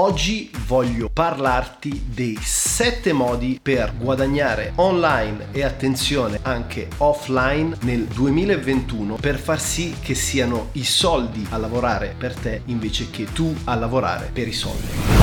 Oggi voglio parlarti dei 7 modi per guadagnare online e attenzione anche offline nel 2021 per far sì che siano i soldi a lavorare per te invece che tu a lavorare per i soldi.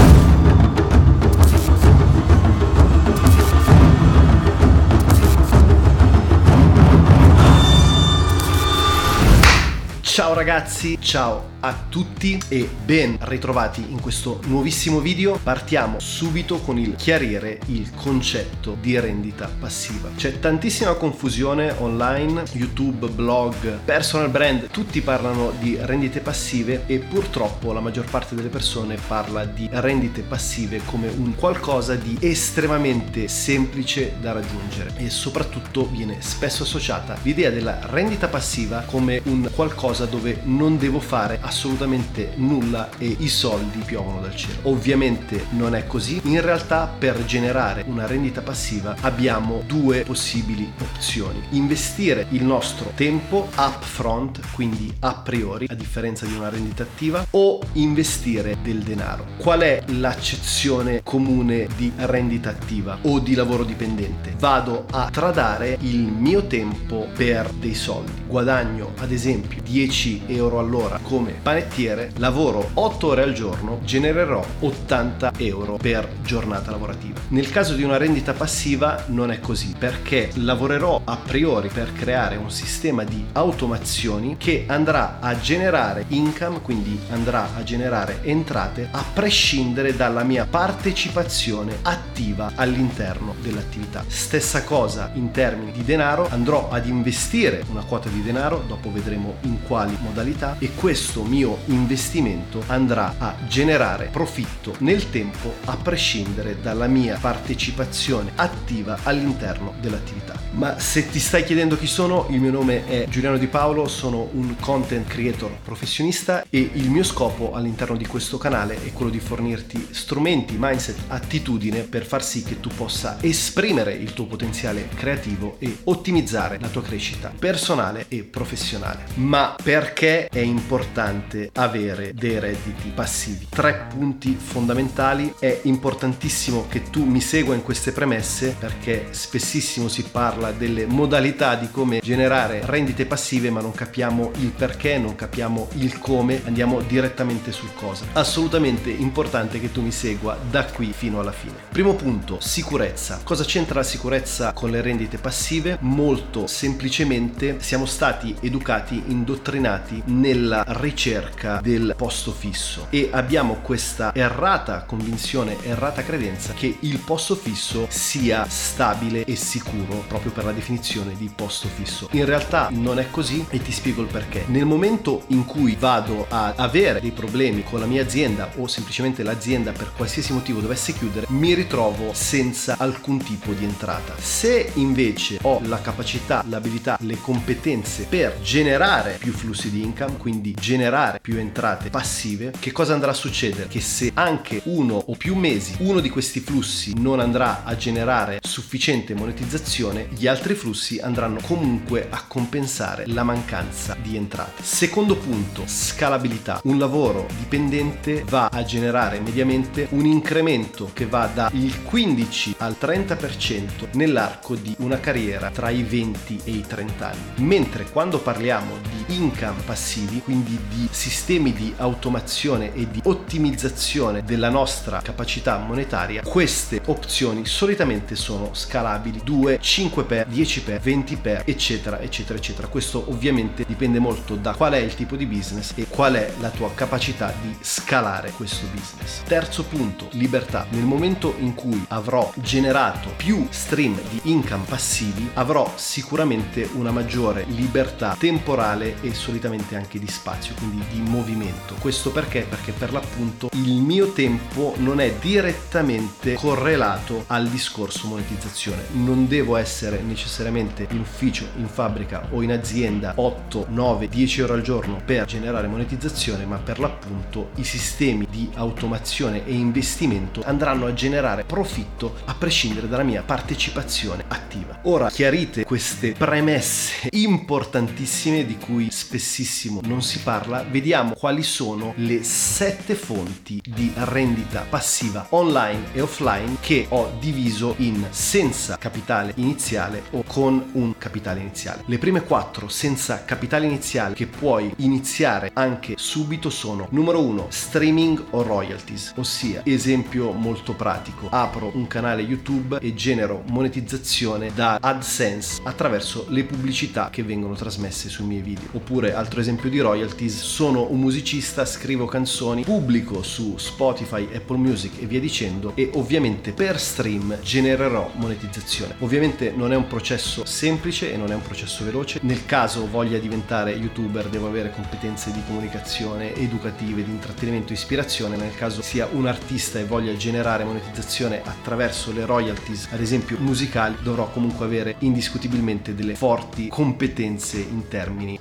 Ciao ragazzi, ciao a tutti e ben ritrovati in questo nuovissimo video. Partiamo subito con il chiarire il concetto di rendita passiva. C'è tantissima confusione online, YouTube, blog, personal brand, tutti parlano di rendite passive e purtroppo la maggior parte delle persone parla di rendite passive come un qualcosa di estremamente semplice da raggiungere e soprattutto viene spesso associata l'idea della rendita passiva come un qualcosa dove non devo fare assolutamente nulla e i soldi piovono dal cielo. Ovviamente non è così, in realtà per generare una rendita passiva abbiamo due possibili opzioni. Investire il nostro tempo upfront, quindi a priori, a differenza di una rendita attiva, o investire del denaro. Qual è l'accezione comune di rendita attiva o di lavoro dipendente? Vado a tradare il mio tempo per dei soldi. Guadagno ad esempio 10 euro all'ora come panettiere, lavoro 8 ore al giorno, genererò 80 euro per giornata lavorativa. Nel caso di una rendita passiva non è così perché lavorerò a priori per creare un sistema di automazioni che andrà a generare income, quindi andrà a generare entrate a prescindere dalla mia partecipazione attiva all'interno dell'attività. Stessa cosa in termini di denaro, andrò ad investire una quota di denaro, dopo vedremo in quali modalità e questo mi mio investimento andrà a generare profitto nel tempo a prescindere dalla mia partecipazione attiva all'interno dell'attività. Ma se ti stai chiedendo chi sono, il mio nome è Giuliano Di Paolo, sono un content creator professionista e il mio scopo all'interno di questo canale è quello di fornirti strumenti, mindset, attitudine per far sì che tu possa esprimere il tuo potenziale creativo e ottimizzare la tua crescita personale e professionale. Ma perché è importante avere dei redditi passivi? Tre punti fondamentali. È importantissimo che tu mi segua in queste premesse perché spessissimo si parla delle modalità di come generare rendite passive ma non capiamo il perché, non capiamo il come, andiamo direttamente sul cosa. Assolutamente importante che tu mi segua da qui fino alla fine. Primo punto, sicurezza. Cosa c'entra la sicurezza con le rendite passive? Molto semplicemente siamo stati educati, indottrinati nella ricerca del posto fisso e abbiamo questa errata convinzione, errata credenza che il posto fisso sia stabile e sicuro proprio per la definizione di posto fisso. In realtà non è così e ti spiego il perché. Nel momento in cui vado a avere dei problemi con la mia azienda o semplicemente l'azienda per qualsiasi motivo dovesse chiudere, mi ritrovo senza alcun tipo di entrata. Se invece ho la capacità, l'abilità, le competenze per generare più flussi di income, quindi generare più entrate passive, che cosa andrà a succedere? Che se anche uno o più mesi uno di questi flussi non andrà a generare sufficiente monetizzazione, gli altri flussi andranno comunque a compensare la mancanza di entrate. Secondo punto, scalabilità. Un lavoro dipendente va a generare mediamente un incremento che va dal 15 al 30% nell'arco di una carriera tra i 20 e i 30 anni. Mentre quando parliamo di income passivi, quindi di sistemi di automazione e di ottimizzazione della nostra capacità monetaria, queste opzioni solitamente sono scalabili. 2, 5 per 10 per 20 per eccetera eccetera eccetera. Questo ovviamente dipende molto da qual è il tipo di business e qual è la tua capacità di scalare questo business. Terzo punto libertà. Nel momento in cui avrò generato più stream di income passivi avrò sicuramente una maggiore libertà temporale e solitamente anche di spazio quindi di movimento. Questo perché? Perché per l'appunto il mio tempo non è direttamente correlato al discorso monetizzazione. Non devo essere necessariamente in ufficio, in fabbrica o in azienda 8, 9, 10 ore al giorno per generare monetizzazione, ma per l'appunto i sistemi di automazione e investimento andranno a generare profitto a prescindere dalla mia partecipazione attiva. Ora chiarite queste premesse importantissime di cui spessissimo non si parla, vediamo quali sono le sette fonti di rendita passiva online e offline che ho diviso in senza capitale iniziale o con un capitale iniziale. Le prime quattro senza capitale iniziale che puoi iniziare anche subito sono numero uno streaming o royalties, ossia esempio molto pratico, apro un canale YouTube e genero monetizzazione da AdSense attraverso le pubblicità che vengono trasmesse sui miei video. Oppure altro esempio di royalties, sono un musicista, scrivo canzoni, pubblico su Spotify, Apple Music e via dicendo e ovviamente per stream genererò monetizzazione. Ovviamente non è un processo semplice e non è un processo veloce. Nel caso voglia diventare youtuber devo avere competenze di comunicazione educative, di intrattenimento ispirazione. Nel caso sia un artista e voglia generare monetizzazione attraverso le royalties, ad esempio musicali, dovrò comunque avere indiscutibilmente delle forti competenze in termini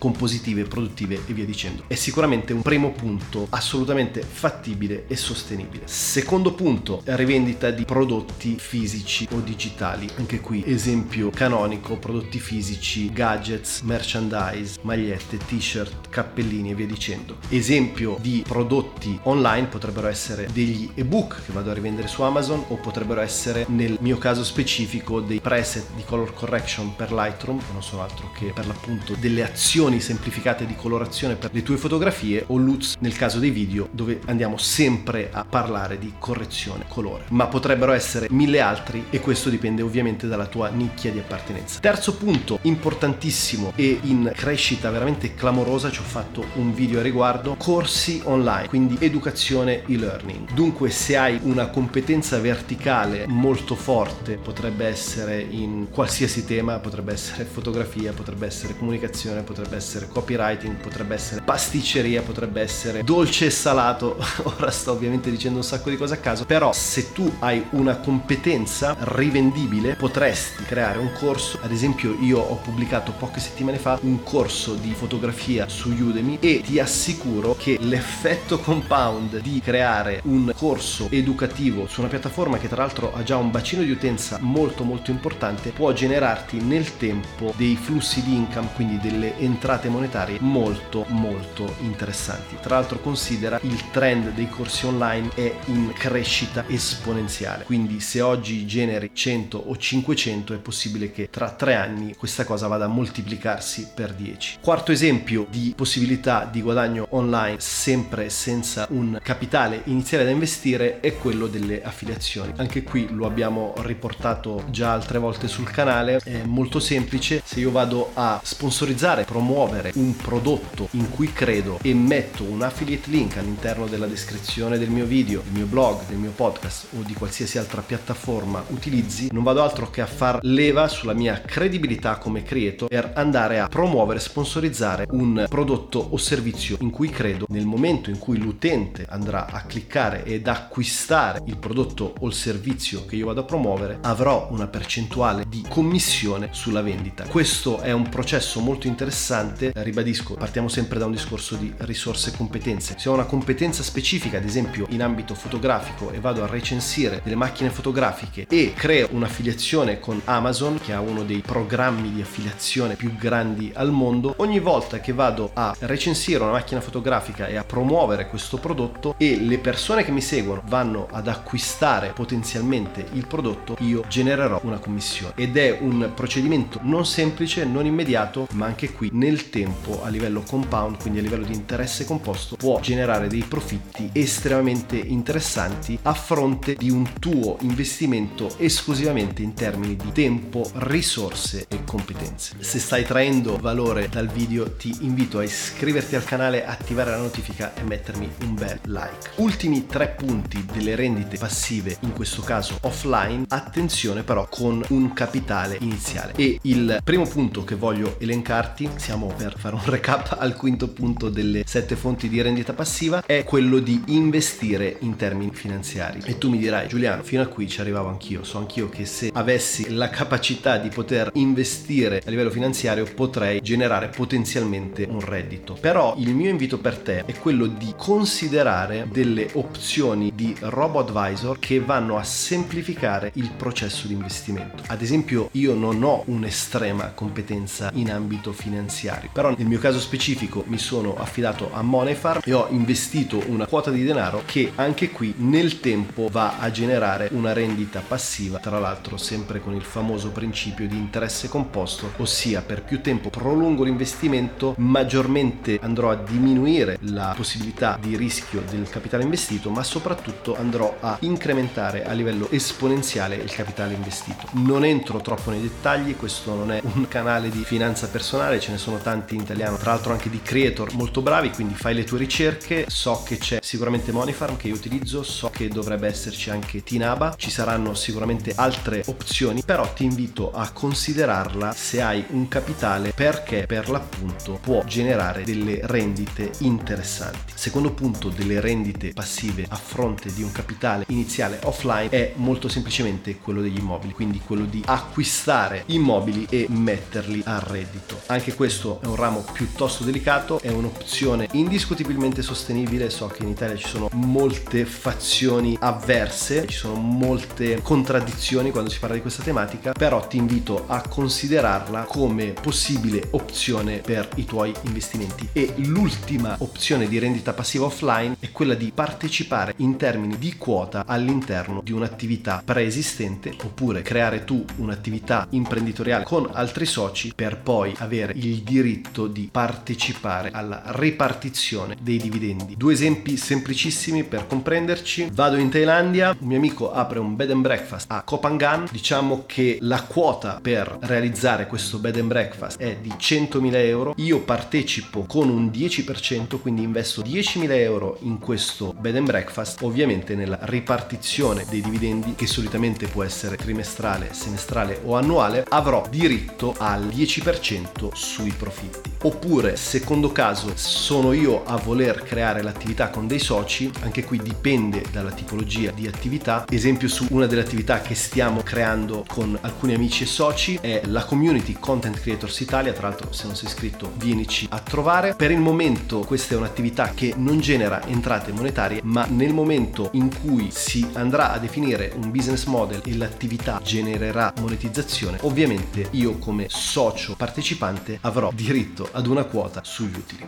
compositive, produttive e via dicendo. È sicuramente un primo punto assolutamente fattibile e sostenibile. Secondo punto, rivendita di prodotti fisici o digitali. Anche qui esempio canonico, prodotti fisici, gadgets, merchandise, magliette, t-shirt, cappellini e via dicendo. Esempio di prodotti online potrebbero essere degli ebook che vado a rivendere su Amazon o potrebbero essere nel mio caso specifico dei preset di color correction per Lightroom, che non sono altro che per l'appunto delle azioni semplificate di colorazione per le tue fotografie o LUTs nel caso dei video dove andiamo sempre a parlare di correzione colore. Ma potrebbero essere mille altri e questo dipende ovviamente dalla tua nicchia di appartenenza. Terzo punto importantissimo e in crescita veramente clamorosa, ci ho fatto un video a riguardo, corsi online, quindi educazione e-learning. Dunque se hai una competenza verticale molto forte, potrebbe essere in qualsiasi tema, potrebbe essere fotografia, potrebbe essere comunicazione, potrebbe essere copywriting, potrebbe essere pasticceria, potrebbe essere dolce e salato. Ora sto ovviamente dicendo un sacco di cose a caso, però se tu hai una competenza rivendibile, potresti creare un corso. Ad esempio, io ho pubblicato poche settimane fa un corso di fotografia su Udemy e ti assicuro che l'effetto compound di creare un corso educativo su una piattaforma che tra l'altro ha già un bacino di utenza molto molto importante può generarti nel tempo dei flussi di income, quindi delle entrate monetarie molto molto interessanti. Tra l'altro considera il trend dei corsi online è in crescita esponenziale, quindi se oggi generi 100 o 500 è possibile che tra tre anni questa cosa vada a moltiplicarsi per 10. Quarto esempio di possibilità di guadagno online sempre senza un capitale iniziale da investire è quello delle affiliazioni. Anche qui lo abbiamo riportato già altre volte sul canale, è molto semplice, se io vado a sponsorizzare, promuovere un prodotto in cui credo e metto un affiliate link all'interno della descrizione del mio video, del mio blog, del mio podcast o di qualsiasi altra piattaforma utilizzi, non vado altro che a far leva sulla mia credibilità come creator per andare a promuovere, sponsorizzare un prodotto o servizio in cui credo nel momento in cui l'utente andrà a cliccare ed acquistare il prodotto o il servizio che io vado a promuovere, avrò una percentuale di commissione sulla vendita. Questo è un processo molto interessante, ribadisco, partiamo sempre da un discorso di risorse e competenze. Se ho una competenza specifica, ad esempio in ambito fotografico e vado a recensire delle macchine fotografiche e creo un'affiliazione con Amazon, che ha uno dei programmi di affiliazione più grandi al mondo, ogni volta che vado a recensire una macchina fotografica e a promuovere questo prodotto e le persone che mi seguono vanno ad acquistare potenzialmente il prodotto, io genererò una commissione. Ed è un procedimento non semplice, non immediato, ma anche qui nel tempo a livello compound, quindi a livello di interesse composto, può generare dei profitti estremamente interessanti a fronte di un tuo investimento esclusivamente in termini di tempo, risorse e competenze. Se stai traendo valore dal video ti invito a iscriverti al canale, attivare la notifica e mettermi un bel like. Ultimi tre punti delle rendite passive, in questo caso offline, attenzione però con un capitale iniziale. E il primo punto che voglio elencarti, siamo per fare un recap al quinto punto delle sette fonti di rendita passiva, è quello di investire in termini finanziari. E tu mi dirai, Giuliano, fino a qui ci arrivavo anch'io, so anch'io che se avessi la capacità di poter investire a livello finanziario potrei generare potenzialmente un reddito. Però il mio invito per te è quello di considerare delle opzioni di robo advisor che vanno a semplificare il processo di investimento. Ad esempio, io non ho un'estrema competenza in ambito finanziario, però nel mio caso specifico mi sono affidato a Moneyfarm e ho investito una quota di denaro che anche qui nel tempo va a generare una rendita passiva, tra l'altro sempre con il famoso principio di interesse composto, ossia per più tempo prolungo l'investimento, maggiormente andrò a diminuire la possibilità di rischio del capitale investito, ma soprattutto andrò a incrementare a livello esponenziale il capitale investito. Non entro troppo nei dettagli, questo non è un canale di finanza personale, ce ne sono tanti in italiano, tra l'altro anche di creator molto bravi, quindi fai le tue ricerche, so che c'è sicuramente Moneyfarm che io utilizzo, so che dovrebbe esserci anche Tinaba, ci saranno sicuramente altre opzioni, però ti invito a considerarla se hai un capitale perché per l'appunto può generare delle rendite interessanti. Secondo punto delle rendite passive a fronte di un capitale iniziale offline è molto semplicemente quello degli immobili, quindi quello di acquistare immobili e metterli a reddito. Anche questo è un ramo piuttosto delicato, è un'opzione indiscutibilmente sostenibile, so che in Italia ci sono molte fazioni avverse, ci sono molte contraddizioni quando si parla di questa tematica, però ti invito a considerarla come possibile opzione per i tuoi investimenti. E l'ultima opzione di rendita passiva offline è quella di partecipare in termini di quota all'interno di un'attività preesistente oppure creare tu un'attività imprenditoriale con altri soci per poi avere il diritto di partecipare alla ripartizione dei dividendi. Due esempi semplicissimi per comprenderci. Vado in Thailandia, un mio amico apre un bed and breakfast a Koh Phangan, diciamo che la quota per realizzare questo bed and breakfast è di 100.000 euro, io partecipo con un 10%, quindi investo 10.000 euro in questo bed and breakfast, ovviamente nella ripartizione dei dividendi che solitamente può essere trimestrale, semestrale o annuale, avrò diritto al 10% sui profitti. Oppure, secondo caso, sono io a voler creare l'attività con dei soci, anche qui dipende dalla tipologia di attività. Esempio su una delle attività che stiamo creando con alcuni amici e soci è la community Content Creators Italia, tra l'altro se non sei iscritto vienici a trovare. Per il momento questa è un'attività che non genera entrate monetarie, ma nel momento in cui si andrà a definire un business model e l'attività genererà monetizzazione, ovviamente io come socio partecipante avrò diritto ad una quota sugli utili.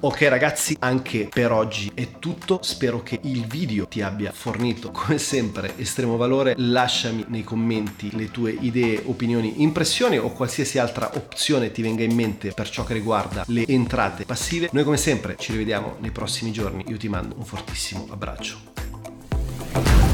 Ok ragazzi, anche per oggi è tutto, spero che il video ti abbia fornito come sempre estremo valore, lasciami nei commenti le tue idee, opinioni, impressioni o qualsiasi altra opzione ti venga in mente per ciò che riguarda le entrate passive. Noi come sempre ci rivediamo nei prossimi giorni, io ti mando un fortissimo abbraccio.